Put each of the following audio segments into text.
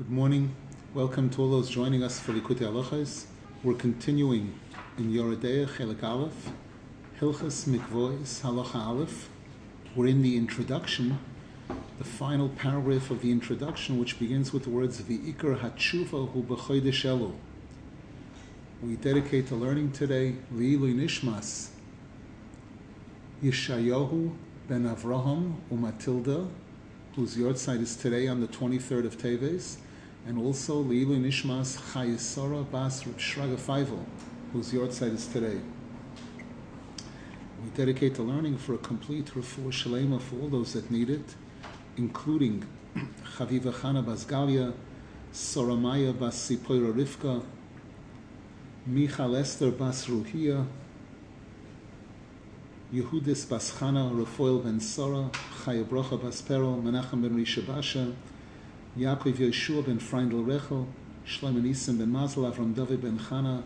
Good morning. Welcome to all those joining us for Likutei Halachos. We're continuing in Yoreh Deah Chelik Aleph, Hilchas Mikvois Halacha Aleph. We're in the introduction, the final paragraph of the introduction, which begins with the words V'ikar Hatshuva Hu B'chodesh Elul. We dedicate the learning today Li'ilui Nishmas Yeshayahu ben Avraham Umatilda, whose yahrzeit is today on the 23rd of Teves, and also Leilu Nishmas Chayesara Bas Shraga Feivel, whose yahrzeit is today. We dedicate the learning for a complete refuah shalema for all those that need it, including Chaviva Chana Bas Galia, Soramaya Bas Sipoira Rivka, Michal Esther Bas Ruhia, Yehudis Bas Chana, Rafael Ben Sora, Chaya Brocha Bas Perel, Menachem Ben Rishabasha, Yaakov Yeshua ben Freindel Rechel, Shlomo Nisim ben Mazel, Avram David ben Chana,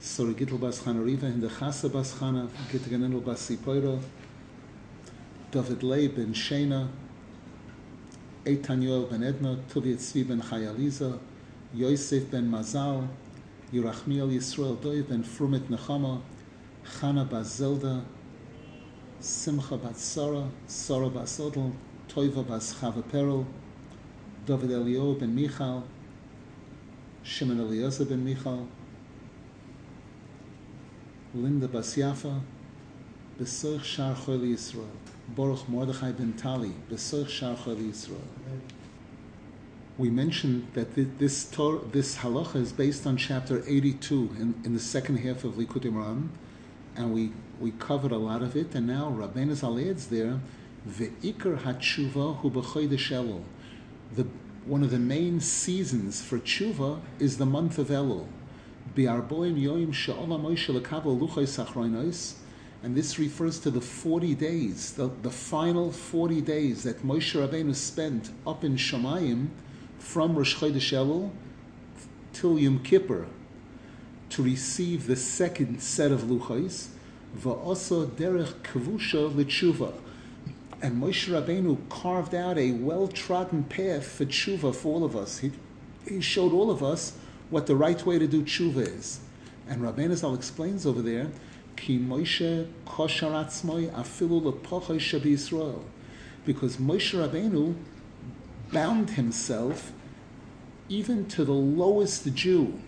Sora Gittel Bas Chana Riva, Hindechasa Bas Chana, Gitteganendel Bas Sipoira, David Leib ben Shena, Eitan Yoel ben Edna, Tuviat Tzvi ben Chayaliza, Yosef ben Mazal, Yerachmiel Yisrael Doiv ben Frumet Nechama, Chana Bas Zelda, Simcha Bas Sora, Sora Bas Odel, Toiva Bas Chava Perel, David Elio ben Michal, Shimon Eliezer ben Michal, Linda Bas Yafa, Shar Choli Yisrael, Baruch Mordechai ben Tali, Besoich Shar Choli Yisrael. We mentioned that this Torah, this halacha is based on chapter 82 in, in the second half of Likutei Moharan, and we, we covered a lot of it, and now Rabbeinu Zaleh there, Ve'ikar hatshuva hu b'chodesh Elul. The one of the main seasons for tshuva is the month of Elul. And this refers to the 40 days, the, the final 40 days that Moshe Rabbeinu spent up in Shemayim from Rosh Chodesh Elul till Yom Kippur to receive the second set of luchos, va'oso derech kavusha l'tshuva. And Moshe Rabbeinu carved out a well-trodden path for tshuva for all of us. He, he showed all of us what the right way to do tshuva is. And Rabbeinu Zal explains over there, Ki Moshe koshar atzmoi afilu lepochoy shabi. Because Moshe Rabbeinu bound himself even to the lowest Jew.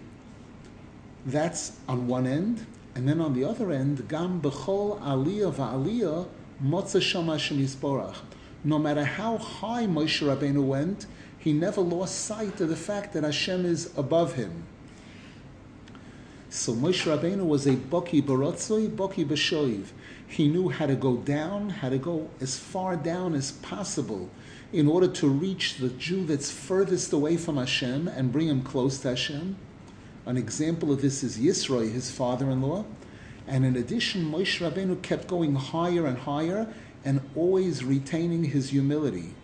That's on one end. And then on the other end, Gam bechol aliyah va'aliyah motza sham Hashem yisborach. No matter how high Moshe Rabbeinu went, he never lost sight of the fact that Hashem is above him. So Moshe Rabbeinu was a Baki Barotzoi, Baki Bashoiv. He knew how to go down, how to go as far down as possible in order to reach the Jew that's furthest away from Hashem and bring him close to Hashem. An example of this is Yisroi, his father-in-law. And in addition, Moshe Rabbeinu kept going higher and higher and always retaining his humility.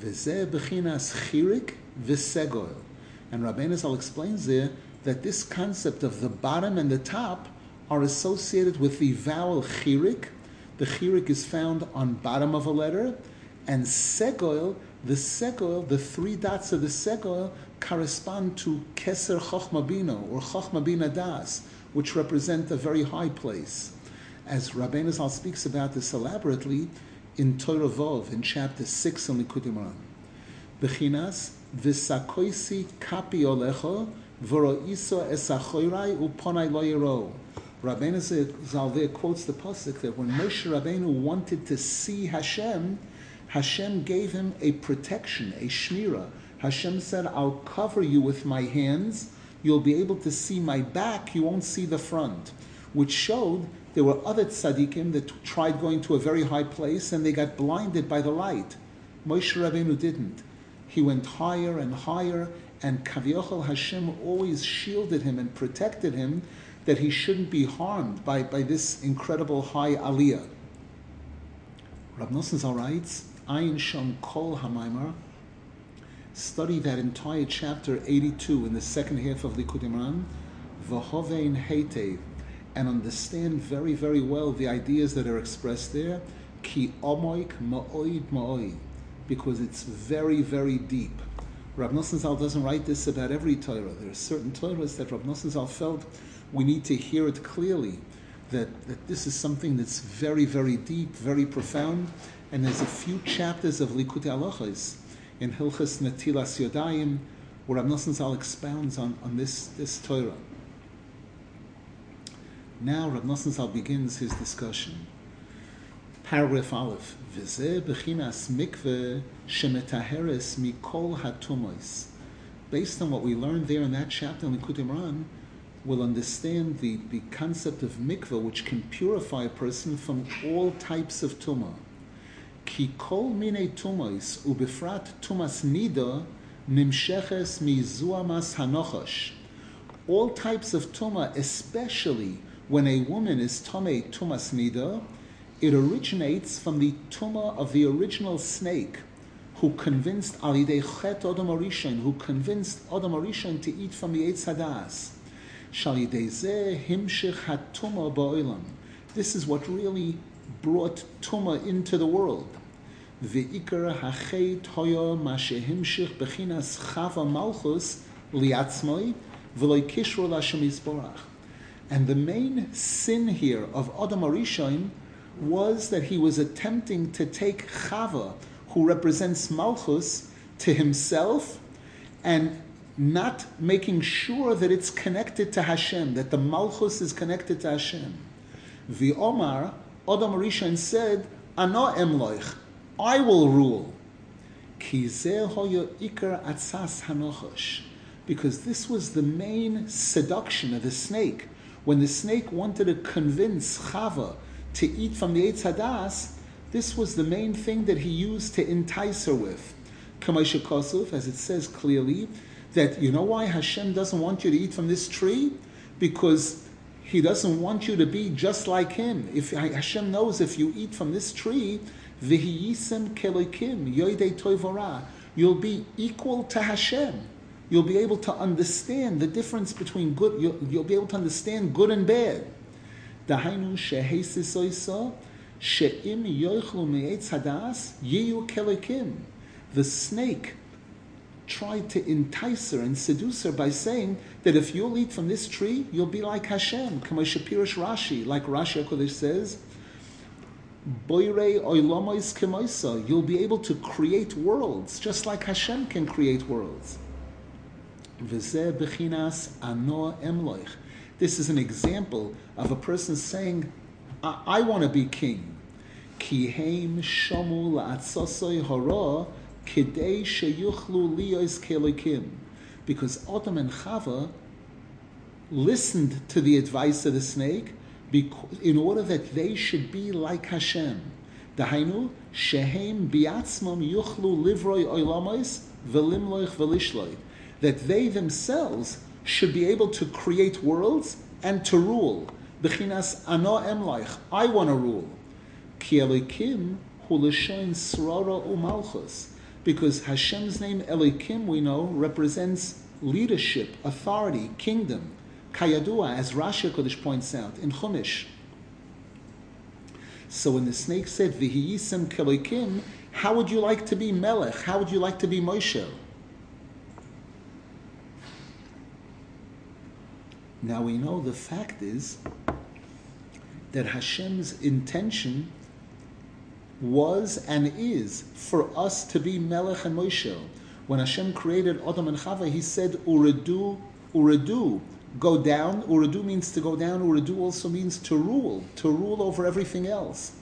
And Rabbeinu Zal explains there that this concept of the bottom and the top are associated with the vowel chirik. The chirik is found on bottom of a letter, and segoil, the segoil, the three dots of the segoil correspond to keser chochma bina or chochma bina das, which represent a very high place. As Rabbeinu Zal speaks about this elaborately in Torah Vov in chapter six in Likutei Moharan. Bechinas v'sakoisi kapi olecho v'ro'iso esachoirai uponai lo yero. Rabbeinu Zal there quotes the pasuk that when Moshe Rabbeinu wanted to see Hashem, Hashem gave him a protection, a shmira. Hashem said, I'll cover you with my hands. You'll be able to see my back. You won't see the front. Which showed there were other tzaddikim that tried going to a very high place and they got blinded by the light. Moshe Rabbeinu didn't. He went higher and higher, and Kaviochel Hashem always shielded him and protected him that he shouldn't be harmed by, by this incredible high aliyah. Rab Nosson writes, Ayin Shom Kol Hamaimar, study that entire chapter 82 in the second half of Likutei Moharan, V'hovein Heitev, and understand very, very well the ideas that are expressed there, Ki Omoik Ma'oid Ma'oid, because it's very, very deep. Rav Nosson Zal doesn't write this about every Torah. There are certain Torahs that Rav Nosson Zal felt we need to hear it clearly, that, that this is something that's very, very deep, very profound, and there's a few chapters of Likutei Halachos in Hilchas Netilas Yodayim where Rav Nosson Zal expounds on, on this, this Torah. Now Rav Nosson Zal begins his discussion. Paragraph Aleph. V'zeh b'chinas mikveh shemetaheres mikol hatumois. Based on what we learned there in that chapter in Moharan, we'll understand the, the concept of mikveh, which can purify a person from all types of tumah. Ki kol mine tumois ubifrat tumas nida nimsheches mizuamas hanochosh. All types of tumah, especially when a woman is tome tumas nida, it originates from the tumah of the original snake who convinced Alidei Chet Odom Arishan, who convinced Odom Arishan to eat from the Eitz Hadas. Shalidei himshich hatuma ba'olam. This is what really brought tuma into the world. Bechinas chava. And the main sin here of Adam Arishan was that he was attempting to take Chava, who represents Malchus, to himself and not making sure that it's connected to Hashem, that the Malchus is connected to Hashem. The Omar, Adam Rishon said, Ano emloich, I will rule. Because this was the main seduction of the snake. When the snake wanted to convince Chava to eat from the Eitz Hadas, this was the main thing that he used to entice her with. Kosov, as it says clearly, that you know why Hashem doesn't want you to eat from this tree? Because he doesn't want you to be just like him. If Hashem knows if you eat from this tree, you'll be equal to Hashem. You'll be able to understand the difference between good. You'll, you'll be able to understand good and bad. Dahainu shehesisoisa she'im yoichlu me'etz hadas yiyu kelikim. The snake tried to entice her and seduce her by saying that if you'll eat from this tree, you'll be like Hashem. Kama Shapirish Rashi, like Rashi HaKodesh says, Boire oilamois kemoisa, you'll be able to create worlds, just like Hashem can create worlds. Bechinas emloich. This is an example of a person saying, I, I want to be king. Kiheim shomu la'atzosoi hara kidei sheyuchlu liyos kelikim. Because Adam and Chava listened to the advice of the snake in order that they should be like Hashem. Dahainu, shehem biatzmam yuchlu livroi oilamos velimloich velishloi. That they themselves should be able to create worlds and to rule. Bechinas ano emlaich, I want to rule. Ki elikim hu srara umalchus. Because Hashem's name Elikim, we know, represents leadership, authority, kingdom. Kayadua, as Rashi Kodesh points out in Chumash. So when the snake said, Vihiyisem kelikim, how would you like to be Melech? How would you like to be Moshe? Now we know the fact is that Hashem's intention was and is for us to be Melech and Moshe. When Hashem created Adam and Chava, He said, "Uredu, uredu, go down." Uredu means to go down. Uredu also means to rule, to rule over everything else.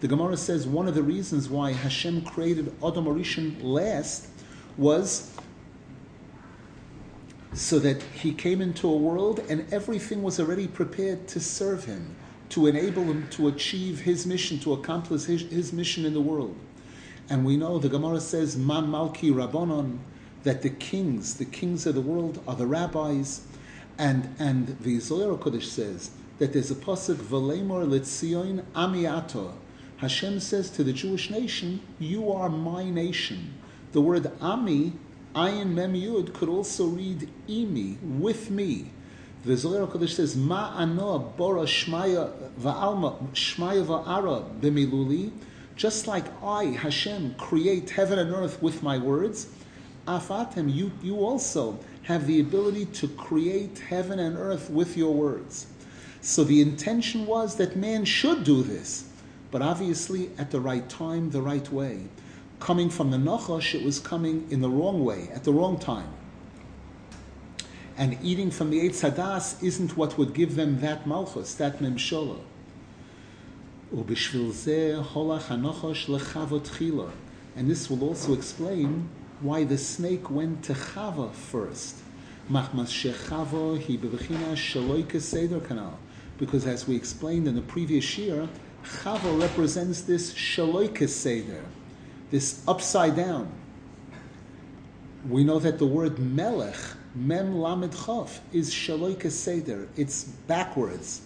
The Gemara says one of the reasons why Hashem created Adam Arishan last was so that he came into a world and everything was already prepared to serve him, to enable him to achieve his mission, to accomplish his, his mission in the world. And we know the Gemara says, Man Malki Rabbanon, that the kings, the kings of the world are the rabbis. And, and the Zohar Kodesh says that there's a pasuk, Valemor Litzion Amiato. Hashem says to the Jewish nation, You are my nation. The word Ami Ayin Mem Yud could also read Imi, with me. The Zohar Kodesh says, Ma ano bora shmaya va'alma shmaya va'ara b'miluli. Just like I, Hashem, create heaven and earth with my words, Afatem, you, you also have the ability to create heaven and earth with your words. So the intention was that man should do this, but obviously at the right time, the right way. Coming from the Nachash, it was coming in the wrong way, at the wrong time. And eating from the Eitz Hadas isn't what would give them that Malchus, that Memshola. And this will also explain why the snake went to Chava first. Because as we explained in the previous year, Chava represents this Shaloika Seder, this upside down. We know that the word Melech, Mem Lamed Chav, is Shaloika Seder. It's backwards.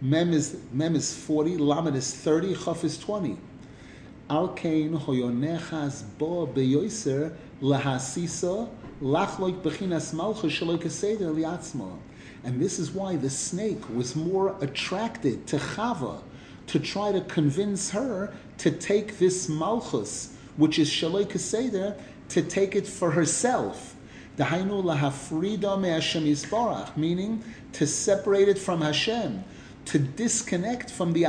Mem is, Mem is 40, Lamed is 30, Chav is 20. Alkein hoyonechas bo beyoiser lahasisa lachloik bechinas malcha shaloik seder liatzma. And this is why the snake was more attracted to Chava to try to convince her to take this malchus, which is shaloik seder, to take it for herself. Dahainu lahafrida me'ashem yisbarach, meaning to separate it from Hashem, to disconnect from the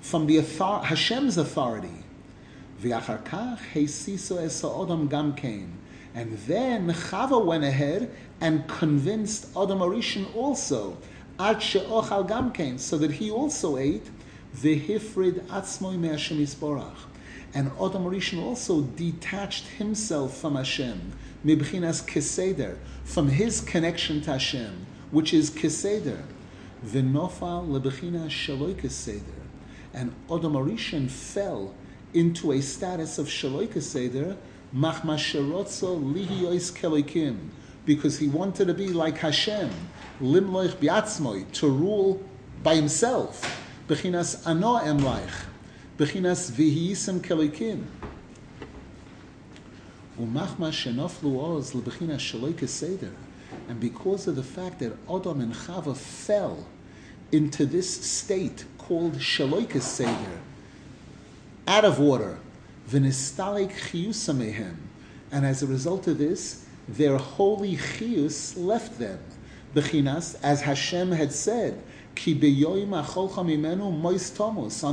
from the author, Hashem's authority. And then Chava went ahead and convinced Adam Arishan also, so that he also ate the hifrid atzmoi me'ashem yisborach. And Adam Arishan also detached himself from Hashem mibchinas keseder, from his connection to Hashem, which is keseder. V'nofal lebechina shaloi keseder. And Adam Arishan fell into a status of Shaloika Seder, Machmasherotzo Lihiyois Kelikim, because he wanted to be like Hashem, Limloich Biatzmoi, to rule by himself. Bechinas Ano Emlaich, Bechinas Vihisim Kelikim. Umachma Shenoflu Oz Lebechinas Shaloika Seder. And because of the fact that Adam and Chava fell into this state called Shaloika Seder, out of order. V'nistalik chiyusamehem. And as a result of this, their holy chiyus left them. Bechinas, as Hashem had said, Ki. On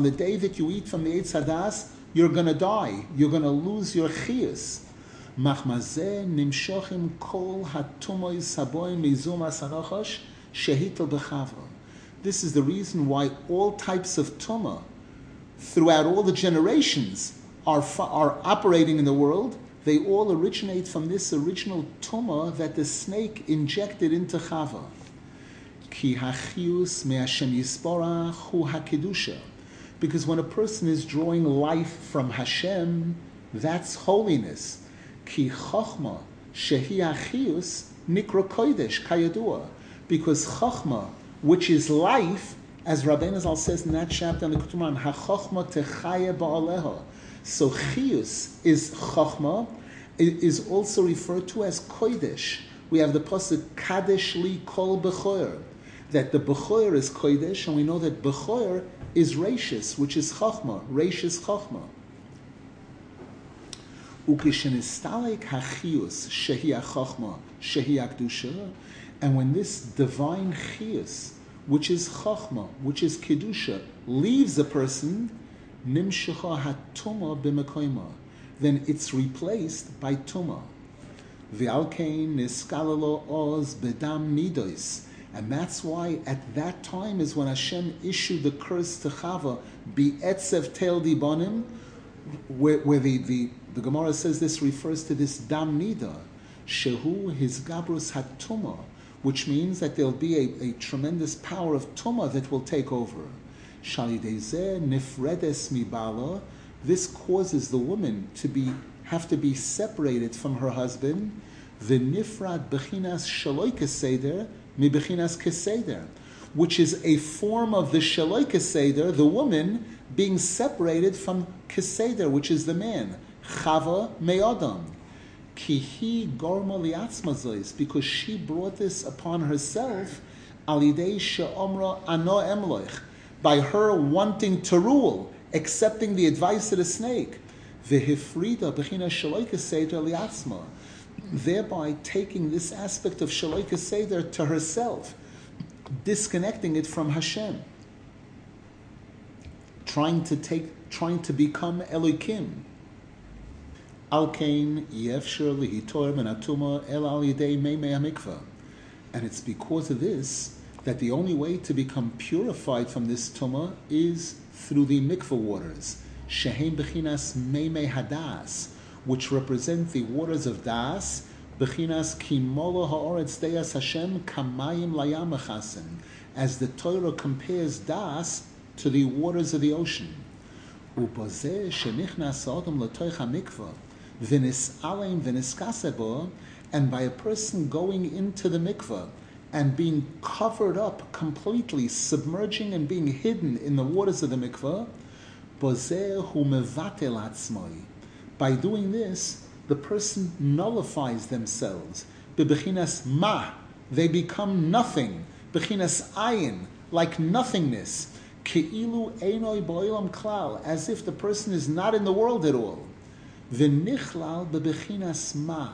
the day that you eat from the Eitz Hadas, you're going to die. You're going to lose your chiyus. Machmazeh nimshochim kol hatumoy saboim mizum asarachosh shehito bechava. This is the reason why all types of tumah throughout all the generations are, are operating in the world, they all originate from this original tumah that the snake injected into Chava. Because when a person is drawing life from Hashem, that's holiness. Ki chochma shehi achius nikra kodesh kayadua. Because chochma, which is life, as Rabbeinu Zal says in that chapter in the Kutuman, HaChochma techaya ba'aleha. So Chiyus is Chochma, is also referred to as Kodesh. We have the pasuk Kadesh li kol bechoyer, that the bechoyer is Kodesh, and we know that bechoyer is Rashis, which is Chochma, Rashis Chochma. Ukishenistalek hachiyus shehi chochma shehi akdusha, and when this divine chiyus which is chachma, which is kedusha, leaves a person, nimshacha hatuma b'mekoima, then it's replaced by tuma. V'alkein niskalalo oz bedam nidois. And that's why at that time is when Hashem issued the curse to Chava, be etzev tel dibonim, where, where the, the, the Gemara says this refers to this dam nida, shehu his gabrus hatuma, which means that there'll be a, a tremendous power of tuma that will take over. nifredes mibala. This causes the woman to be have to be separated from her husband. The nifrad bechinas shaloika seder mi bechinas keseder, which is a form of the shaloika keseder, the woman being separated from keseder, which is the man. Chava me'adam. Kihi gorma because she brought this upon herself, alidei she'omra ano emloich, by her wanting to rule, accepting the advice of the snake. V'hifrida b'china shaloika seder liatzma. thereby taking this aspect of Shaloika Seder to herself, disconnecting it from Hashem, trying to take, trying to become Elokim. Alkain Yefshir Lihitor Menatuma El Al Yidei Meimei And it's because of this that the only way to become purified from this tuma is through the mikveh waters, shehem bechinas meimei hadas, which represent the waters of das, bechinas kimolo haoretz deyas Hashem kamayim layam as the Torah compares das to the waters of the ocean. Ubazeh shenichnas adam latoich mikveh vinis alein vinis kasebo, and by a person going into the mikveh and being covered up completely, submerging and being hidden in the waters of the mikveh, by doing this, the person nullifies themselves. Bebechinas ma, they become nothing. Bechinas ayin, like nothingness. Keilu einoi boilam klal, as if the person is not in the world at all. V'nichlal bebechinas ma,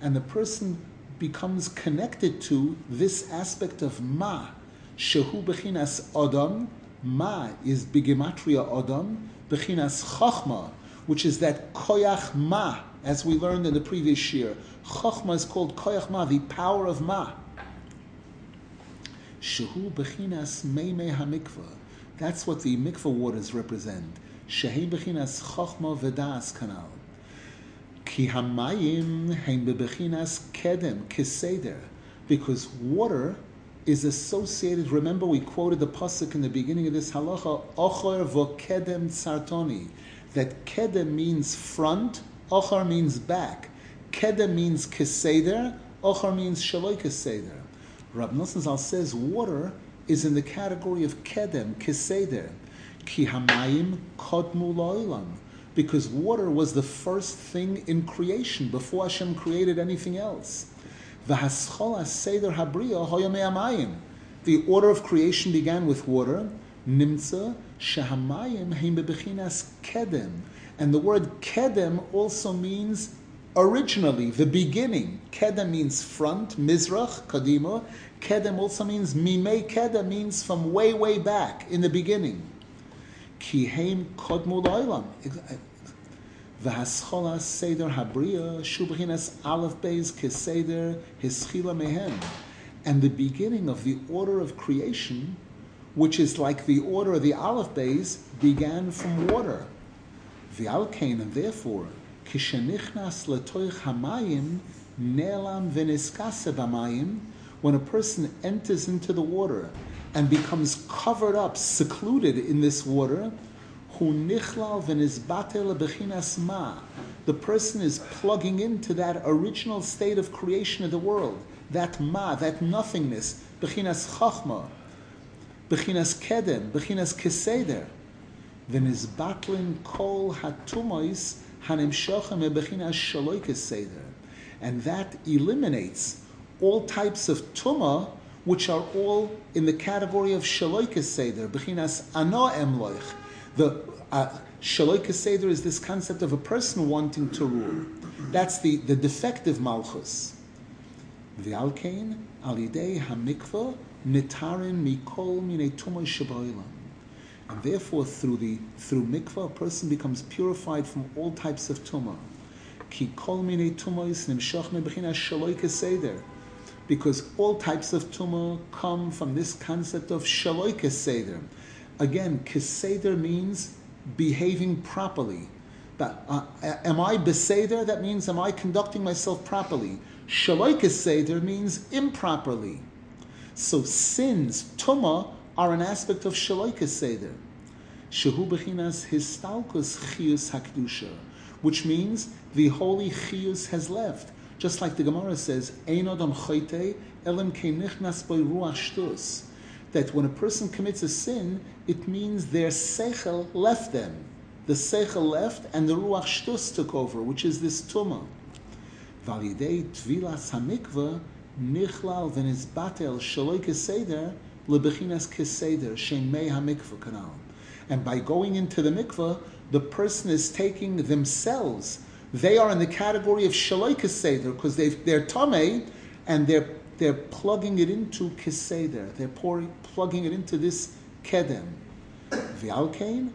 and the person becomes connected to this aspect of ma, shehu bechinas odom. Ma is bigematria odom, bechinas chachma, which is that koyach ma, as we learned in the previous year. Chachma is called koyach ma, the power of ma. Shehu bechinas meimei hamikvah. That's what the mikvah waters represent. Shehi bechinas chachma v'das kanal. Ki hamayim heim bebechinas kedem kiseder, because water is associated. Remember, we quoted the pasuk in the beginning of this halacha: "Ochor kedem sartoni." That kedem means front, ochor means back. Kedem means kiseder, ochor means shaloi kiseder. Rab Nosson Zal says water is in the category of kedem kiseder. Ki hamayim kodmu lo'ilam because water was the first thing in creation before Hashem created anything else. The order of creation began with water. Nimtza shehamayim heim bebechinas kedem, and the word kedem also means originally the beginning. Kedem means front, mizrach, kadima. Kedem also means mimei kedem means from way way back in the beginning. Kihem kodmu lo'ilam. V'haschola seder habriya shubchinas aleph beis keseder hischila mehen. And the beginning of the order of creation, which is like the order of the aleph beis, began from water. V'alkein, and therefore, kishenichnas letoich hamayim nelam v'niskase b'mayim, when a person enters into the water and becomes covered up, secluded in this water, the person is plugging into that original state of creation of the world, that ma, that nothingness, bechinas chachma, bechinas kedem, bechinas keseder. V'nizbatlin kol hatumois hanimshochem bechinas shaloi keseder. And that eliminates all types of tuma, which are all in the category of shaloi keseder, bechinas ano emloich, the uh, Seder is this concept of a person wanting to rule. That's the, the defective malchus. The V'alkein alidei hamikva nitarin mikol mine tumoy shaboilam. And therefore, through the through mikvah, a person becomes purified from all types of tumah. Ki kol mine tumois nimshach mebechina shaloi seder. Because all types of tumah come from this concept of shaloi seder. Again, keseder means behaving properly. But uh, am I beseder? That means am I conducting myself properly? Shaloi keseder means improperly. So sins, tuma, are an aspect of shaloi keseder. Shehu bechinas histalkus chius hakdusha, which means the holy chius has left. Just like the Gemara says, Ein odam choite elim kenichnas by ruach shtus that when a person commits a sin, it means their seichel left them. The seichel left, and the ruach shtus took over, which is this tumah. Validei tvilas hamikva nichlal v'nizbatel shaloi keseder lebechinas keseder shemei hamikva kanal. And by going into the mikvah, the person is taking themselves, They are in the category of Shaloi because they're Tame and they're, they're plugging it into Keseder. They're pouring, plugging it into this Kedem. V'alkein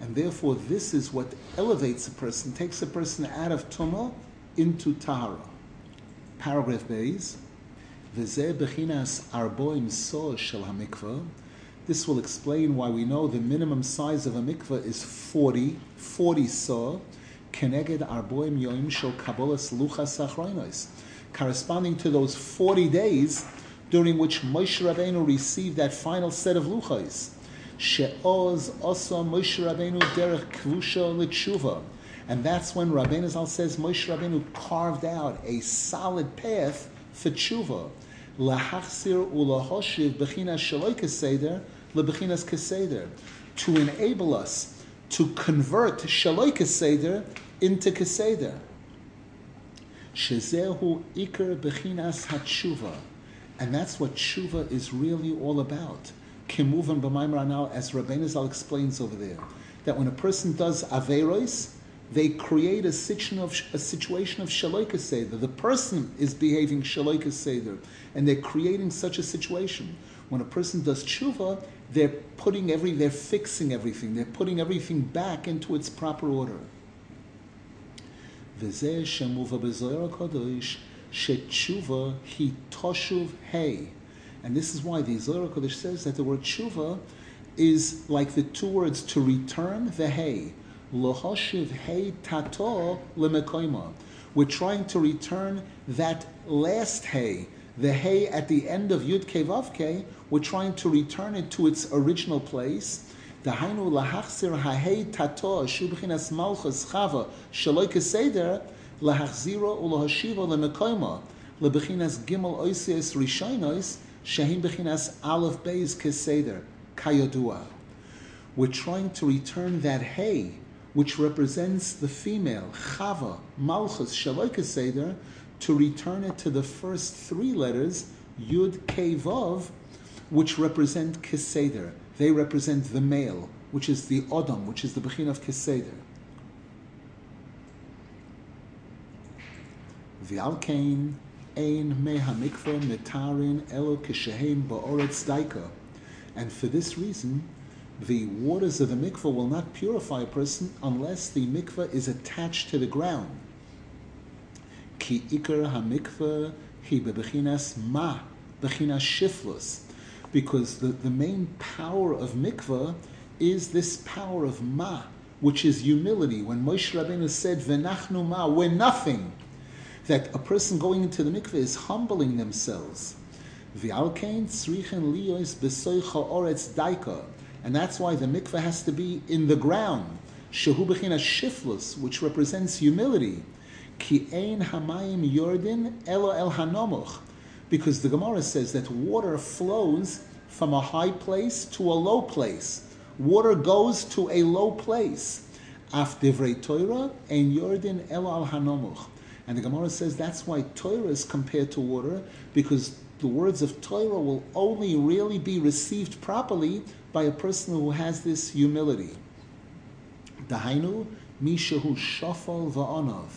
and therefore, this is what elevates a person, takes a person out of tuma into tahara. Paragraph Bays. bechinas arboim so shel hamikvah. This will explain why we know the minimum size of a mikvah is 40, 40 saw, keneged arboim yoim shel kabolas luchas corresponding to those 40 days during which Moshe Rabbeinu received that final set of luchos. She'oz osa Moshe Rabbeinu derech kvusha l'tshuva. And that's when Rabbeinu Zal says Moshe Rabbeinu carved out a solid path for tshuva. Lahachsir ulahoshiv b'chinas shaloi keseder lebechinas keseder. To enable us to convert shaloi keseder into keseder. Shezehu ikar bechinas hatshuva. And that's what tshuva is really all about. Kimuvan b'maimar now, as Rabbeinu Zal explains over there, that when a person does averos, they create a situation of a situation of. The person is behaving shaloika seder, and they're creating such a situation. When a person does tshuva, they're putting every, they're fixing everything. They're putting everything back into its proper order. Hi toshuv. And this is why the Zohar Kodesh says that the word tshuva is like the two words to return the hey. Lohoshiv hey tato lemekoima. We're trying to return that last hey, the hey at the end of Yud Kevavke, we're trying to return it to its original place. Dahainu lahachsir hahei tato shubchinas malchus chava shaloi keseder lahachziro ulahashiva lemekoima lebechinas gimel oisias rishonos shehim bechinas aleph beis keseder kayodua. We're trying to return that hay, which represents the female chava malchus shaloi keseder, to return it to the first three letters yud kevav, which represent keseder. They represent the male, which is the odom, which is the bechin of keseder. V'alkein ein me hamikva mitarin elo kishehem ba'oretz daika. And for this reason, the waters of the mikveh will not purify a person unless the mikveh is attached to the ground. Ki ikar hamikveh hi bebechinas ma, bechinas shiflus. Because the, the main power of mikveh is this power of ma, which is humility. When Moshe Rabbeinu said, Venachnu ma, we're nothing that a person going into the mikveh is humbling themselves. And that's why the mikveh has to be in the ground. Shehu bechinas shiflus, which represents humility. Ki ein hamayim yordin elo el hanomuch. Because the Gemara says that water flows from a high place to a low place. Water goes to a low place. Af divrei Torah ein yordin elo al hanomuch. And the Gemara says that's why Torah is compared to water, because the words of Torah will only really be received properly by a person who has this humility. Dahainu mishahu shafal va'anav.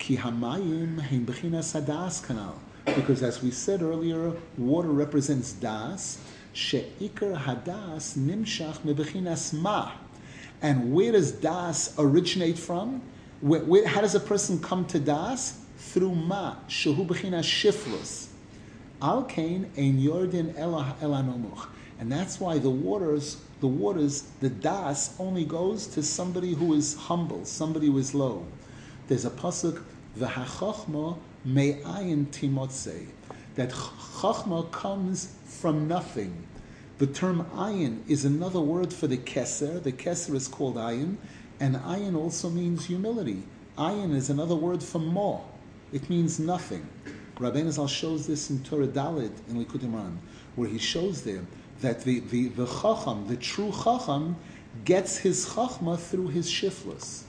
Ki hamayim bechinas kanal. Because as we said earlier, water represents das. She'ikar hadas nimshach mebechinas ma. And where does das originate from? Where, where, how does a person come to das? Through ma, shehu b'china shiflus. Al kain ein yordin elanomuch. And that's why the waters, the waters, the das only goes to somebody who is humble, somebody who is low. There's a pasuk, v'hachachma me'ayin timotze, that chachma comes from nothing. The term ayin is another word for the keser. The keser is called ayin, and ayin also means humility. Ayin is another word for mo. It means nothing. Rabbeinu Zal shows this in Torah Dalit in Likutei Moharan, where he shows there that the, the, the chacham, the true chacham, gets his chachma through his shiflus.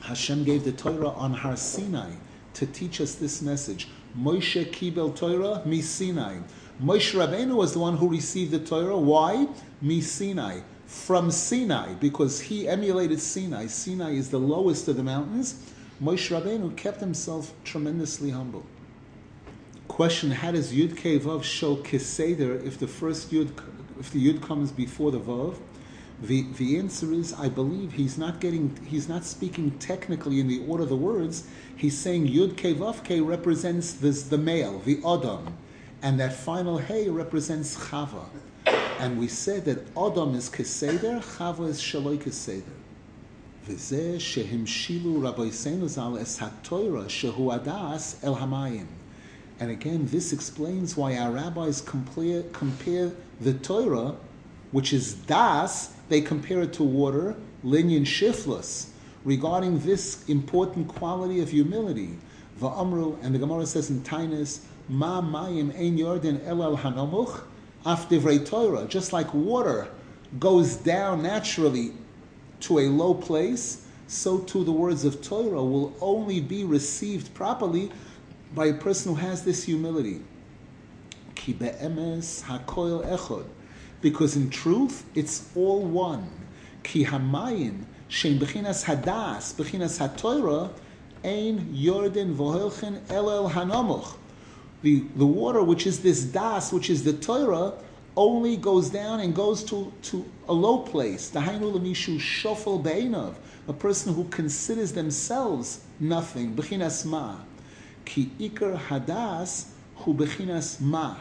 Hashem gave the Torah on Har Sinai to teach us this message. Moshe kibel Torah mi Sinai. Moshe Rabbeinu was the one who received the Torah. Why? Mi Sinai from Sinai, because he emulated Sinai. Sinai is the lowest of the mountains. Moshe Rabbeinu kept himself tremendously humble. Question: How does Yud Kei Vav show Keseder if the first Yud, if the Yud comes before the Vav? The, the answer is, I believe he's not getting, he's not speaking technically in the order of the words. He's saying Yud Kei Vav Kei represents this, the male, the Adam, and that final Hey represents Chava. And we said that Adam is Keseder, Chava is Shaloi Keseder. וזה שהמשילו רבויסנו ז"ל es ha'toira shehu adas el hamayim. And again, this explains why our rabbis compare, compare the Torah, which is das, they compare it to water, linyan shiflus, regarding this important quality of humility. Va'amru, and the Gemara says in Taanis, ma mayim ein yorden el al hanomuch, af Torah, just like water goes down naturally to a low place, so too the words of Torah will only be received properly by a person who has this humility. Ki be'emes hakoil echod. Because in truth, it's all one. Ki hamayim shein bechinas hadas, bechinas haTorah, ein yorden vohelchen el el hanomuch. The, the water, which is this das, which is the Torah, only goes down and goes to, to a low place. Dahainu lemishu shofel be'enav, a person who considers themselves nothing. Bechinas ma. Ki ikar hadas hu bechinas ma.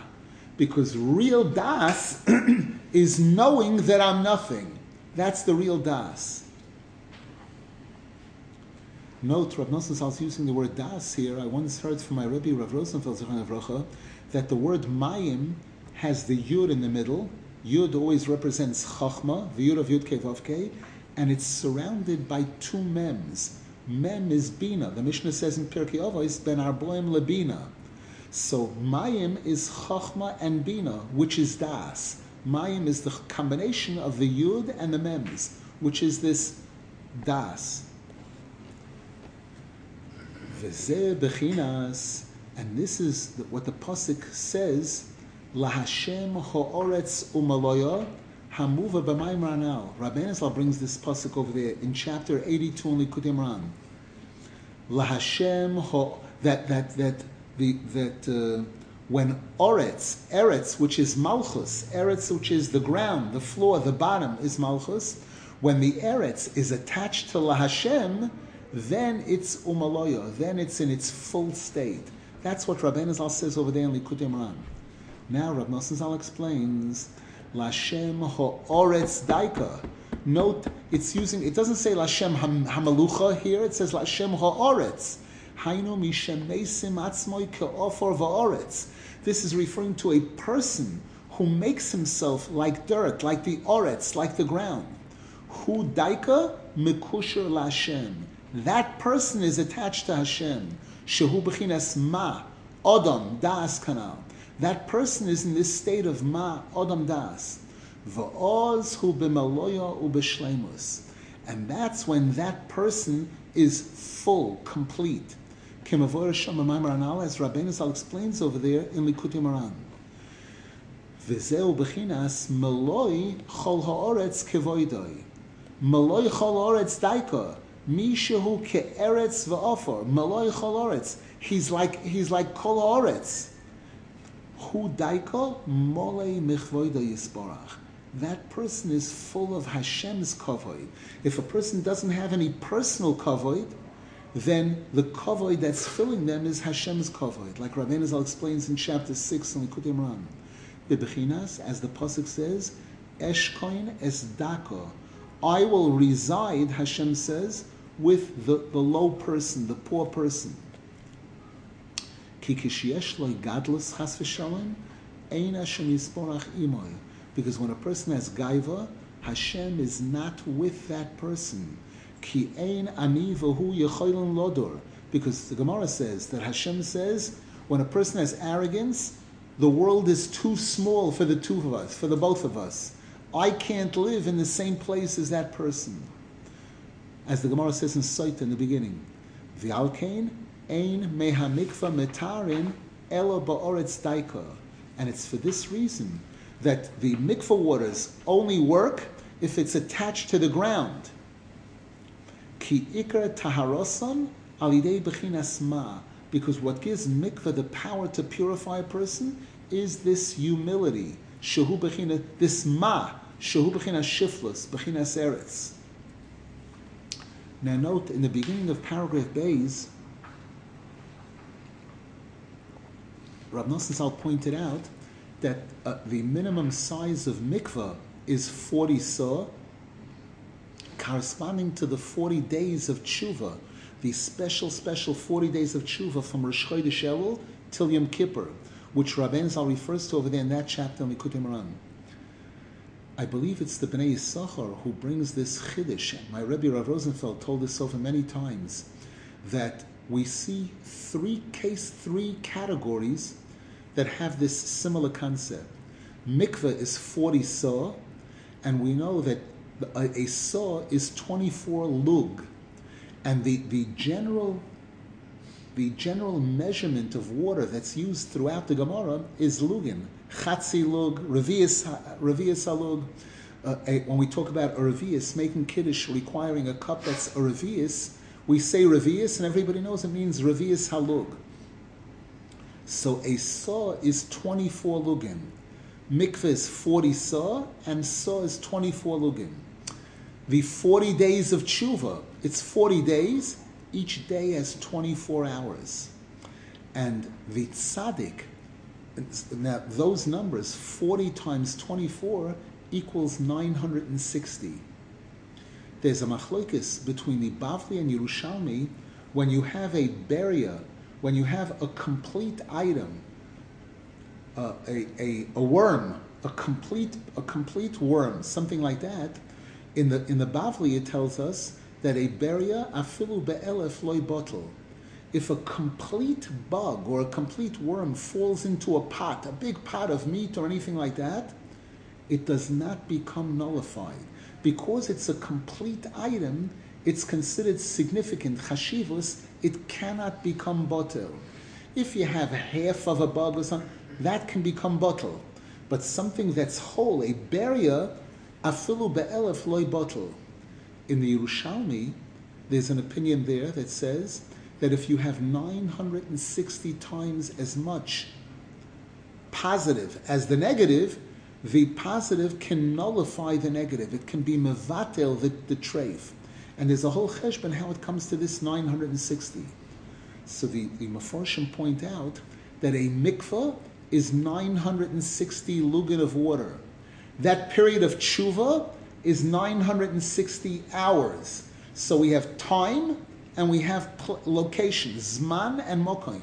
Because real das is knowing that I'm nothing. That's the real das. Note, Rav Nosson using the word das here. I once heard from my Rebbe, Rav Rosenfeld, that the word mayim has the yud in the middle. Yud always represents chachma, the yud of yud kevavke, and it's surrounded by two mems. Mem is bina. The Mishnah says in Pirkei Avos, ben arboim lebina. So mayim is chachma and bina, which is das. Mayim is the combination of the yud and the mems, which is this das. And this is what the pasuk says. Lahashem ha'oretz umaloya hamuva b'mayim ranal. Rabbeinu Zal brings this pasuk over there in chapter 82 in Likutei Moharan. Lahashem ho that that that the that uh, when Oretz, Eretz, which is Malchus, Eretz, which is the ground, the floor, the bottom is Malchus, when the Eretz is attached to Lahashem, then it's Umaloya, then it's in its full state. That's what Rabbeinu Zal says over there in Likutei Moharan. Now Rav Nosson Zal explains, Lashem Ha'oretz Daika. Note, it's using, it doesn't say Lashem Hamalucha here, it says Lashem Ha'oretz. This is referring to a person who makes himself like dirt, like the oretz, like the ground. Hu daika mekusher lashem. That person is attached to Hashem. Shehu b'chinas ma, odom, das kanal. That person is in this state of ma, odom das. Va'oz hu b'maloya u'b'shleimus. And that's when that person is full, complete. As Rabbeinu Zal explains over there in Likutei Moharan. V'zeu b'chinas meloi chol ha'oretz kevoidoi. Meloi chol ha'oretz daika. Mishahu ke'eretz v'ofor. Meloi chol ha'oretz. He's like, he's like kol ha'oretz. Hu daika molei michvoida yisborach. That person is full of Hashem's kavod. If a person doesn't have any personal kavod, then the kavod that's filling them is Hashem's kavod. Like Rabbeinu Zal explains in chapter 6 in Likutei Moharan. Bebechinas, as the Pasuk says, Eshkoin es dako. I will reside, Hashem says, with the, the low person, the poor person. Because when a person has gaiva, Hashem is not with that person. Ki ein ani lodor. Because the Gemara says that Hashem says when a person has arrogance, the world is too small for the two of us, for the both of us. I can't live in the same place as that person. As the Gemara says in Sot in the beginning, V'alkein ein mehamikva metarin elo ba'oretz daika. And it's for this reason that the mikvah waters only work if it's attached to the ground. Ki ikar taharosan alidei bechinas ma. Because what gives mikveh the power to purify a person is this humility. Shehu bechina, this ma. Shehu bechinas shiflus, bechinas eretz. Now note, in the beginning of paragraph Bays, Rav Nosson pointed out that uh, the minimum size of mikveh is 40 saw, corresponding to the 40 days of tshuva, the special, special 40 days of tshuva from Rosh Chodesh Elul till Yom Kippur, which Rabbeinu Zal refers to over there in that chapter in Likutei Moharan. I believe it's the Bnei Yisachar who brings this chiddush. My Rebbe Rav Rosenfeld told this over many times that we see three case three categories that have this similar concept. Mikveh is 40 saw, and we know that a, a saw is 24 lug. And the, the general the general measurement of water that's used throughout the Gemara is lugin. Chatzi lug, revius halug. Uh, when we talk about a revius, making kiddush requiring a cup that's a revius, we say revius, and everybody knows it means revius halug. So a saw is 24 lugin, Mikveh is 40 saw, and saw is 24 lugim. The 40 days of tshuva, it's 40 days, each day has 24 hours. And the tzaddik, now those numbers, 40 times 24 equals 960. There's a machlokes between the Bavli and Yerushalmi when you have a beria when you have a complete item, uh, a, a, a worm, a complete a complete worm, something like that, in the in the Bavli it tells us that a beria afilu be'elef loy bottle. If a complete bug or a complete worm falls into a pot, a big pot of meat or anything like that, it does not become nullified. Because it's a complete item, it's considered significant chashivus it cannot become bottle. If you have half of a bug or something, that can become bottle. But something that's whole, a barrier, afilu be'elef loy bottle. In the Yerushalmi, there's an opinion there that says that if you have 960 times as much positive as the negative, the positive can nullify the negative. It can be mevatel, the, the treif. And there's a whole cheshbon how it comes to this 960. So the, the point out that a mikvah is 960 lugin of water. That period of tshuva is 960 hours. So we have time and we have pl- location, zman and mokaim.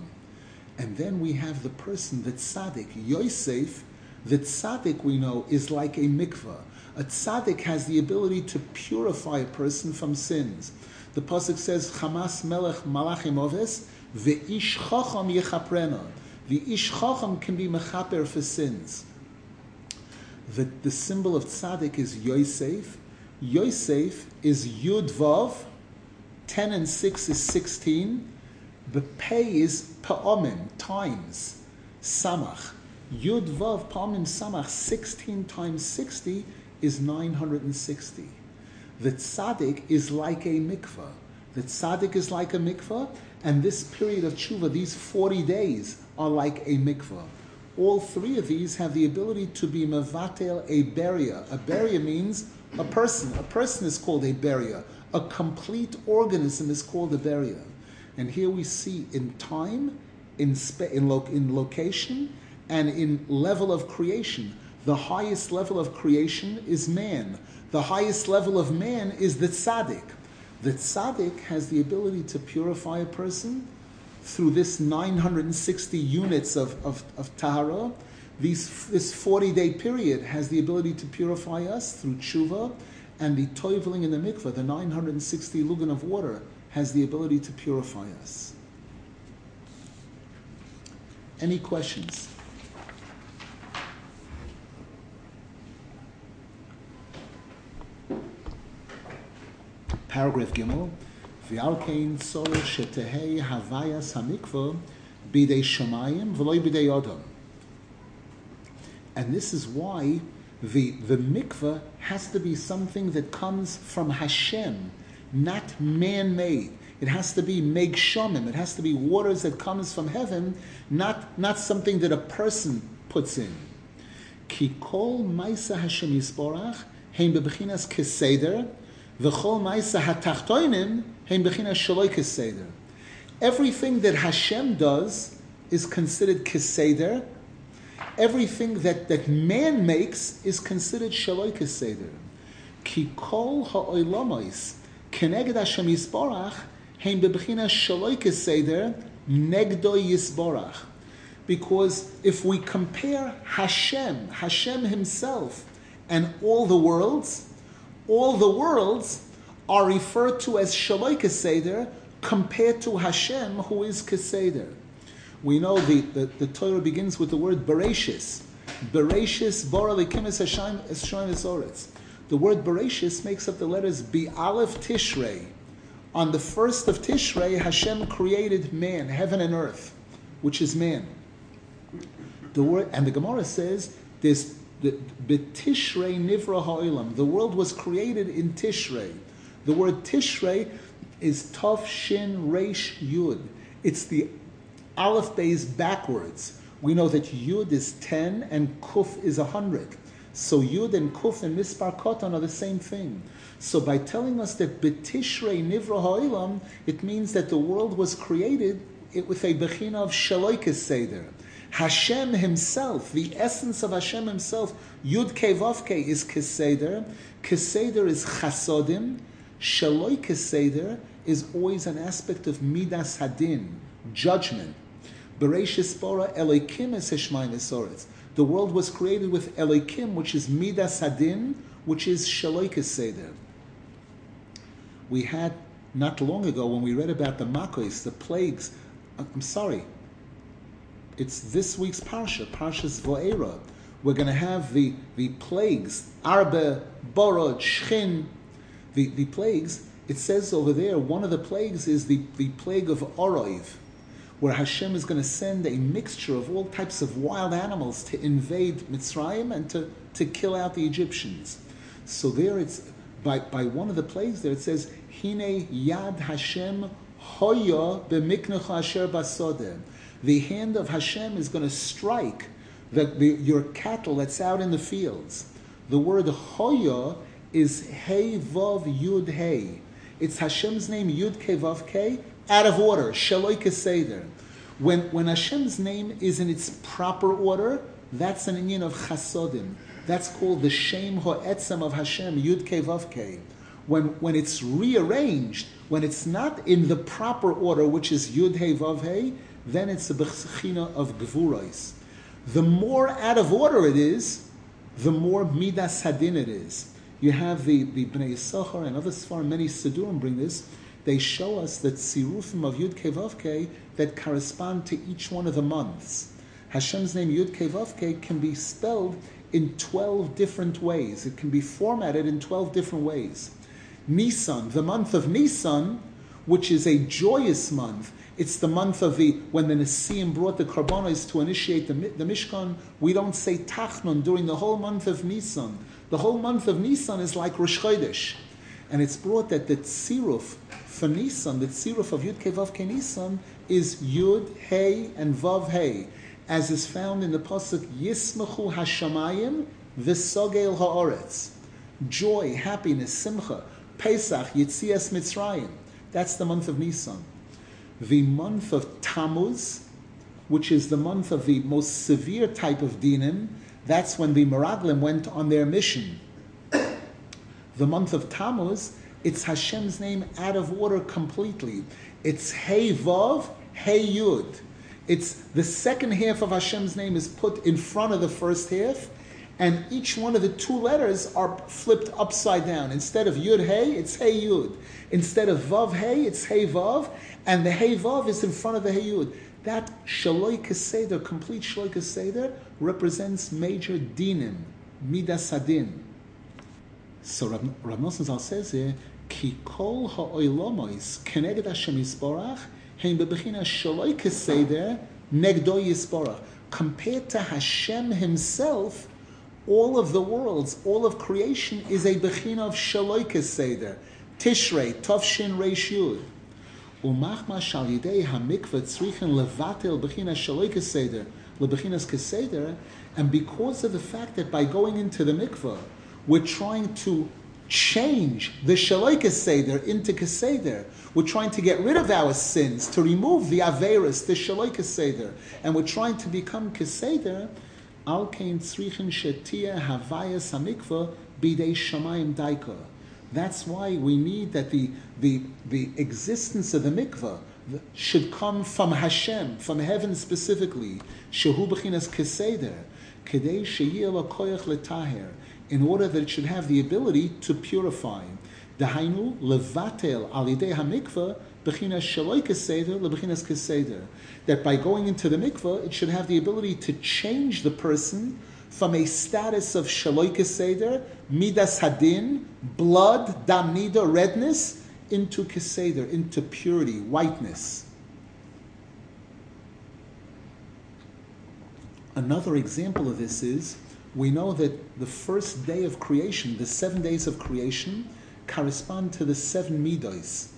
And then we have the person, the tzaddik, Yosef, the tzaddik we know is like a mikvah. A tzaddik has the ability to purify a person from sins. The pasuk says, "Chamas melech malachim oves ve'ish chacham yechaprena." The ish chacham can be mechaper for sins. The, the symbol of tzaddik is Yosef. Yosef is Yud Vav. Ten and six is sixteen. The pay is pa'omim, times. Samach. Yud Vav Pa'omim Samach, sixteen times sixty is 960. The tzaddik is like a mikvah. The tzaddik is like a mikvah, and this period of tshuva, these 40 days, are like a mikvah. All three of these have the ability to be mevatel a barrier. A barrier means a person. A person is called a barrier. A complete organism is called a barrier. And here we see in time, in, spe- in, lo- in location, and in level of creation the highest level of creation is man. The highest level of man is the tzaddik. The tzaddik has the ability to purify a person through this 960 units of, of, of tahara. These, this 40 day period has the ability to purify us through tshuva, and the toiveling in the mikveh, the 960 lugan of water, has the ability to purify us. Any questions? paragraph Gimel, V'alkein tzor shetehei havayas hamikvah bidei shamayim v'loy bidei odom. And this is why The, the mikveh has to be something that comes from Hashem, not man-made. It has to be meg shomim. It has to be waters that comes from heaven, not, not something that a person puts in. Ki kol maisa Hashem yisborach heim bebechinas keseder, shaloi keseder. Everything that Hashem does is considered keseder. Everything that, that man makes is considered shaloi keseder. Ki kol ha'oilamos keneged Hashem yisborach heim bebechina shaloi keseder negdo yisborach. Because if we compare Hashem, Hashem Himself, and all the worlds, all the worlds are referred to as shaloi keseder compared to Hashem, who is keseder. We know the, the, the Torah begins with the word Bereshis. Bereshis, Bora Likimis Hashem Esoretz. The word Bereshis makes up the letters Be Aleph Tishrei. On the first of Tishrei, Hashem created man, heaven and earth, which is man. The word and the Gemara says this the Betishrei Nivra Ha'ilam. The world was created in Tishrei. The word Tishrei is Tov Shin Reish Yud. It's the Aleph Beis backwards. We know that Yud is 10 and Kuf is 100. So Yud and Kuf and Mispar Kotan are the same thing. So by telling us that Betishrei Nivra Ha'olam, it means that the world was created with a Bechina of Shaloikes Seder. Hashem himself, the essence of Hashem himself, Yud Kevavke is Keseder, Keseder is Chasodim, Shaloi Keseder is always an aspect of Midas Hadin, judgment. Bereshis Bora Elokim es Heshmai The world was created with Elokim, which is Midas Hadin, which is Shaloi Keseder. We had not long ago when we read about the Makos, the plagues. I'm sorry, it's this week's parsha, Parshas Vo'era. We're going to have the, the plagues, Arbe, Borod, Shchin, the, the plagues. It says over there, one of the plagues is the, the plague of Oroiv, where Hashem is going to send a mixture of all types of wild animals to invade Mitzrayim and to, to kill out the Egyptians. So there it's, by, by one of the plagues there, it says, Hine Yad Hashem Hoya b'miknecha asher basodeh the hand of Hashem is going to strike the, the, your cattle that's out in the fields. The word Hoya is Hey Vav Yud Hey. It's Hashem's name Yud Ke Vav Ke, out of order, Shaloi Keseder. When, when Hashem's name is in its proper order, that's an union of Chasodim. That's called the Shem Ho'etzem of Hashem, Yud Ke Vav Ke. When, when it's rearranged, when it's not in the proper order, which is Yud Hey Vav He, then it's the bechina of gvurais. The more out of order it is, the more midas hadin it is. You have the, the Bnei Yisachar and other Sfar, many Sidurim bring this. They show us that sirufim of Yud Kevavke that correspond to each one of the months. Hashem's name Yud Kevavke can be spelled in 12 different ways. It can be formatted in 12 different ways. Nisan, the month of Nisan, which is a joyous month, it's the month of the when the Nesiim brought the karbanos to initiate the, the Mishkan. We don't say Tachnun during the whole month of Nisan. The whole month of Nisan is like Rosh Chodesh. And it's brought that the tziruf for Nisan, the tziruf of Yud Kevav Ke Nisan, is Yud, Hey, and Vav, Hey, as is found in the pasuk Yismachu Hashamayim v'Sogel Haaretz. Joy, happiness, simcha, Pesach, Yitzias Mitzrayim. That's the month of Nisan the month of Tammuz, which is the month of the most severe type of dinim, that's when the Meraglim went on their mission. the month of Tammuz, it's Hashem's name out of order completely. It's Hey Vav, Hey Yud. It's the second half of Hashem's name is put in front of the first half, and each one of the two letters are flipped upside down. Instead of Yud Hey, it's Hey Yud. Instead of Vav Hey, it's Hey Vav, and the Hey Vav is in front of the Hey Yud. That Shaloi Keseder, complete Shaloi Keseder, represents major dinim, Midas Hadin. So Rav, Rav Nosson says here, Ki kol ha'oilomois keneged Hashem Yisborach, hein bebechina Shaloi Keseder, negdo Yisborach. Compared to Hashem himself, all of the worlds, all of creation is a Bechina of Shaloika Seder, Tishrei, Tovshin Reish Yud. Umachma shal yidei hamikvah tzrichen levatel bechina shaloika seder lebechinas keseder, and because of the fact that by going into the mikvah, we're trying to change the shaloika seder into keseder. We're trying to get rid of our sins, to remove the averis, the shaloika seder, and we're trying to become keseder. Al kein tzrichen shetia havayas hamikvah bidei shamayim daika. That's why we need that the, the, the existence of the mikveh should come from Hashem, from heaven specifically. Shehu b'chinas keseder, kedei sheyil koyach letaher, in order that it should have the ability to purify. Dahainu levatel alidei hamikveh b'chinas shaloi keseder leb'chinas keseder. That by going into the mikveh, it should have the ability to change the person from a status of shaloika seder, midas hadin, blood, damnida, redness, into keseder, into purity, whiteness. Another example of this is we know that the first day of creation, the seven days of creation, correspond to the seven midos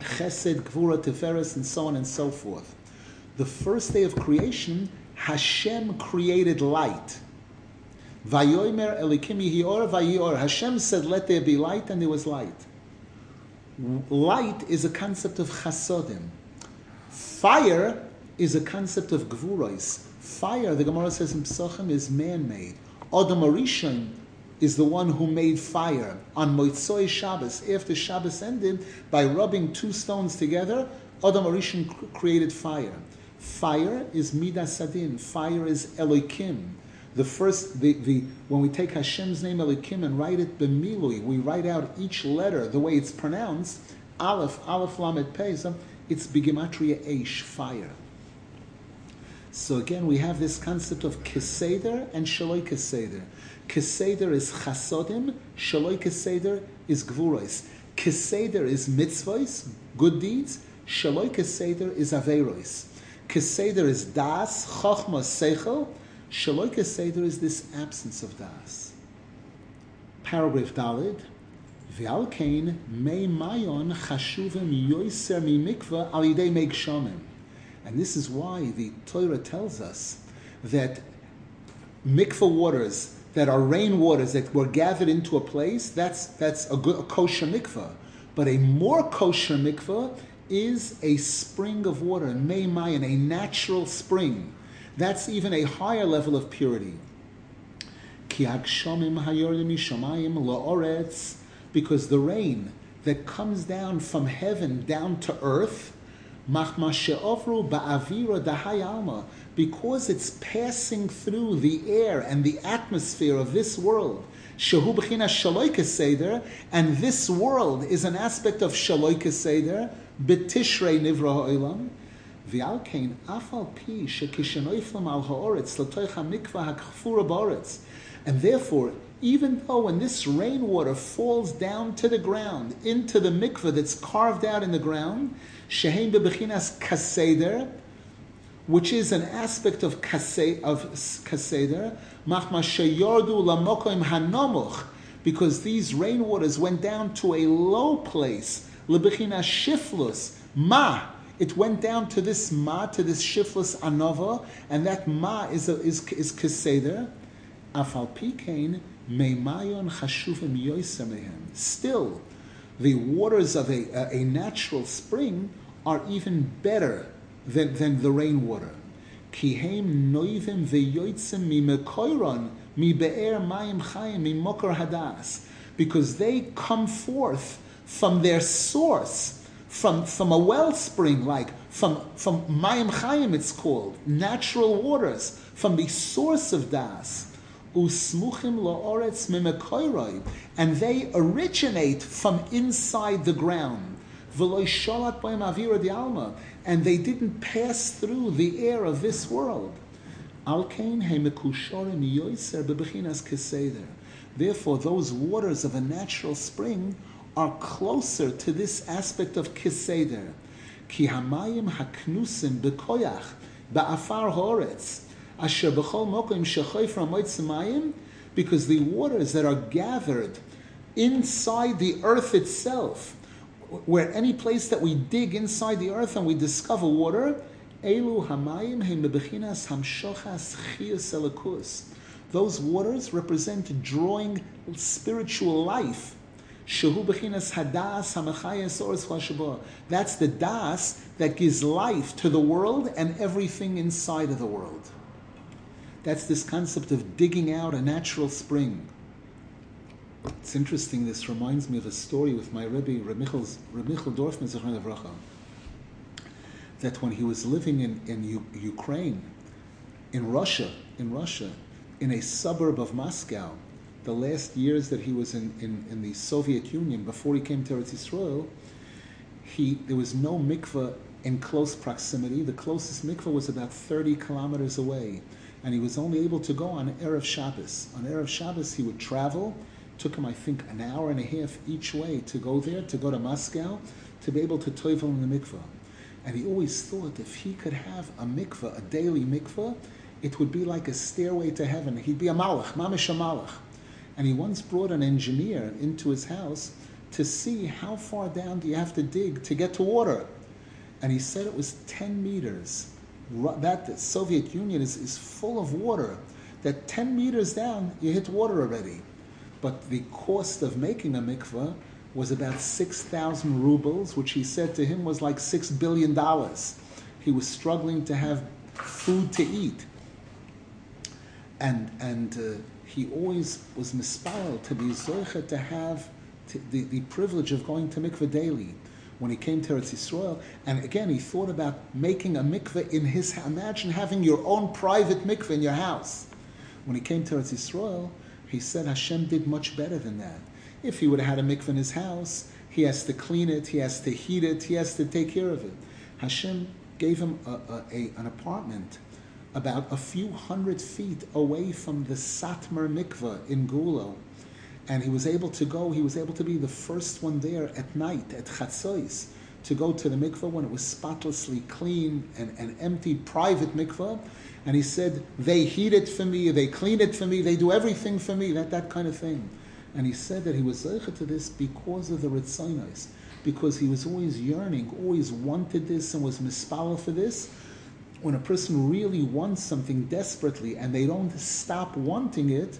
chesed, gvura, tiferes, and so on and so forth. The first day of creation Hashem created light. Vayomer elikim yihior vayior. Hashem said, "Let there be light," and there was light. Light is a concept of chasodim. Fire is a concept of gvuros. Fire, the Gemara says in Psachim, is man-made. Adam Arishon is the one who made fire on Moitzoi Shabbos. After Shabbos ended, by rubbing two stones together, Adam Arishon created fire. Fire is Midas Hadin. Fire is Elokim. The first, the, the when we take Hashem's name Elokim and write it b'milui, we write out each letter the way it's pronounced. Aleph, Aleph Lamed Pezah. It's bigematria Eish, fire. So again, we have this concept of keseder and shaloi keseder. Keseder is chasodim, shaloi keseder is gvuros. Keseder is mitzvahs, good deeds. Shaloi keseder is averos. Keseder is das, chokhma, seichel. Shaloi keseder is this absence of das. Paragraph Dalid. V'alkein mei mayon chashuvim yoiser mi mikvah al yidei megshamim. And this is why the Torah tells us that mikvah waters that are rain waters that were gathered into a place, that's, that's a, good, a kosher mikvah. But a more kosher mikvah is a spring of water, Mei Mayan, a natural spring. That's even a higher level of purity. Because the rain that comes down from heaven down to earth, because it's passing through the air and the atmosphere of this world, and this world is an aspect of Shaloika Seder, B'tishrei nivra ha'olam, v'al kein afal pi shekishenoiflam al ha'oretz l'toich ha'mikvah ha'kfura ba'oretz. And therefore, even though when this rainwater falls down to the ground, into the mikvah that's carved out in the ground, shehein bebechinas kaseder, which is an aspect of kaseder, of kaseder, hanomuch, because these rainwaters went down to a low place, lebechina shiflus ma. It went down to this ma, to this shiflus anova, and that ma is is is keseder. Afal pikein meimayon chashuvim yoisamehem. Still, the waters of a, a, a natural spring are even better than, than the rainwater. Because they come forth from their source, from, from a wellspring, like from, from Mayim Chayim it's called, natural waters, from the source of Das. And they originate from inside the ground. And they didn't pass through the air of this world. Therefore, those waters of a natural spring are closer to this aspect of kiseder. Ki hamayim haknusim bekoyach ba'afar horetz. Asher b'chol mokim shechoifra moitzemayim, because the waters that are gathered inside the earth itself, where any place that we dig inside the earth and we discover water, elu hamayim hamshochas elikus. Those waters represent drawing spiritual life. Shehu bechinas hadas hamachayas oris That's the das that gives life to the world and everything inside of the world. That's this concept of digging out a natural spring. It's interesting, this reminds me of a story with my Rebbe, Reb Michel Dorfman, that when he was living in, in U- Ukraine, in Russia, in Russia, in a suburb of Moscow, the last years that he was in, in, in the Soviet Union, before he came to Eretz Yisrael, he, there was no mikveh in close proximity. The closest mikveh was about 30 kilometers away and he was only able to go on Erev Shabbos. On Erev Shabbos, he would travel. Took him, I think, an hour and a half each way to go there, to go to Moscow, to be able to toivel in the mikveh. And he always thought if he could have a mikveh, a daily mikveh, it would be like a stairway to heaven. He'd be a malach, mamish a malach. And he once brought an engineer into his house to see how far down do you have to dig to get to water. And he said it was 10 meters that the Soviet Union is, is full of water, that 10 meters down, you hit water already. But the cost of making a mikveh was about 6,000 rubles, which he said to him was like $6 billion. He was struggling to have food to eat. And, and uh, he always was mispal to be zoicha to have to, the, the privilege of going to mikveh daily when he came to Eretz Yisrael. And again, he thought about making a mikveh in his Imagine having your own private mikveh in your house. When he came to Eretz Yisrael, he said Hashem did much better than that. If he would have had a mikveh in his house, he has to clean it, he has to heat it, he has to take care of it. Hashem gave him a, a, a, an apartment about a few hundred feet away from the Satmar mikveh in Geula and he was able to go, he was able to be the first one there at night, at Chatzos, to go to the mikveh when it was spotlessly clean and, and empty, private mikveh. And he said, they heat it for me, they clean it for me, they do everything for me, that, that kind of thing. And he said that he was zeicha to this because of the Ritzinais, because he was always yearning, always wanted this and was mispala for this. When a person really wants something desperately and they don't stop wanting it,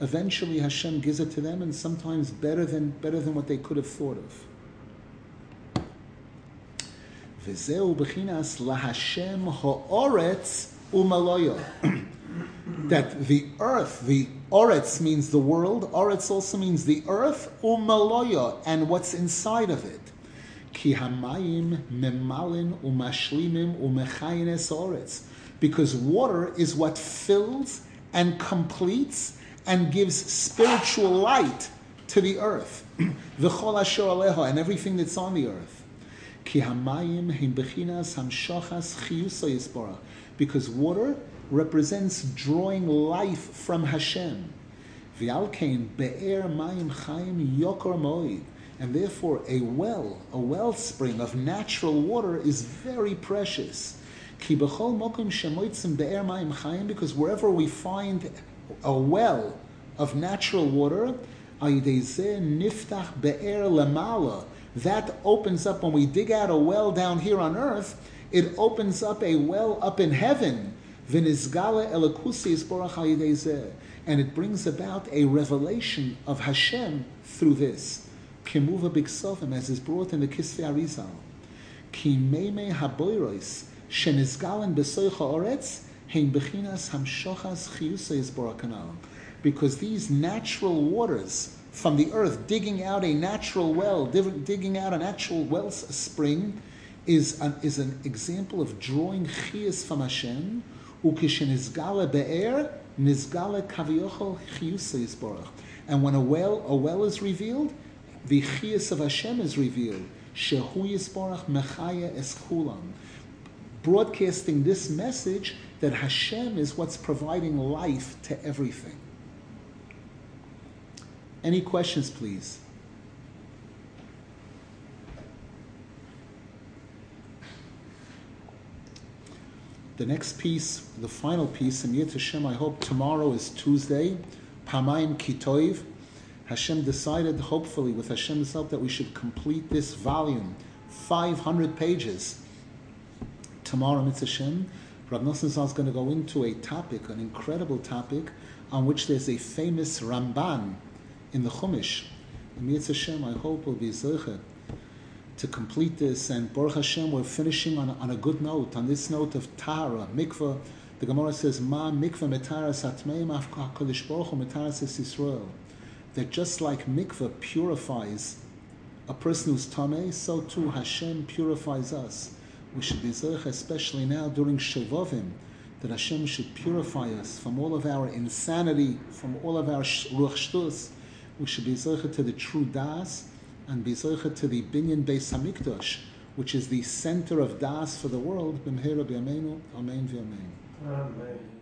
eventually Hashem gives it to them, and sometimes better than better than what they could have thought of. That the earth, the oretz means the world, oretz also means the earth, umaloya, and what's inside of it. Ki hamayim memalin umashlimim umechayines oretz. Because water is what fills and completes and gives spiritual light to the earth, v'chol The and everything that's on the earth. Because water represents drawing life from Hashem. V'alkein be'er mayim chayim yokor moed. And therefore, a well, a wellspring of natural water is very precious. Ki b'chol mokum shemoitzim be'er mayim chayim. Because wherever we find a well of natural water, niftach be'er lamala. that opens up when we dig out a well down here on earth, it opens up a well up in heaven. And it brings about a revelation of Hashem through this. Kimuva biksovim, as is brought in the Kisvei Arizal. Ki meime haboirois, shenizgalen besoicha oretz, because these natural waters from the earth, digging out a natural well, digging out an actual well spring, is an, is an example of drawing chiyas from Hashem. be'er, And when a well, a well is revealed, the chiyas of Hashem is revealed. Shehu yisborach mechaya es Broadcasting this message that Hashem is what's providing life to everything. Any questions, please? The next piece, the final piece, and Yit Hashem, I hope tomorrow is Tuesday, Pamayim Kitoiv. Hashem decided, hopefully, with Hashem's help, that we should complete this volume, 500 pages. Tomorrow, Mitzvah Rav Nosson is going to go into a topic, an incredible topic, on which there's a famous Ramban in the Chumash. Hashem, I hope, will be Zerchet to complete this. And Baruch Hashem, we're finishing on, on a good note, on this note of Tara, Mikvah. The Gemara says, Ma mikvah metaras atmeim HaKadosh Baruch Hu metaras Yisrael. That just like mikvah purifies a person who's tamei, so too Hashem purifies us. We should be zerich, especially now during Shavavim, that Hashem should purify us from all of our insanity, from all of our ruach shtus. We should be zerich to the true das, and be zoicha to the binyan beis hamikdash, which is the center of das for the world. B'yameinu, amen v'yamein. Amen.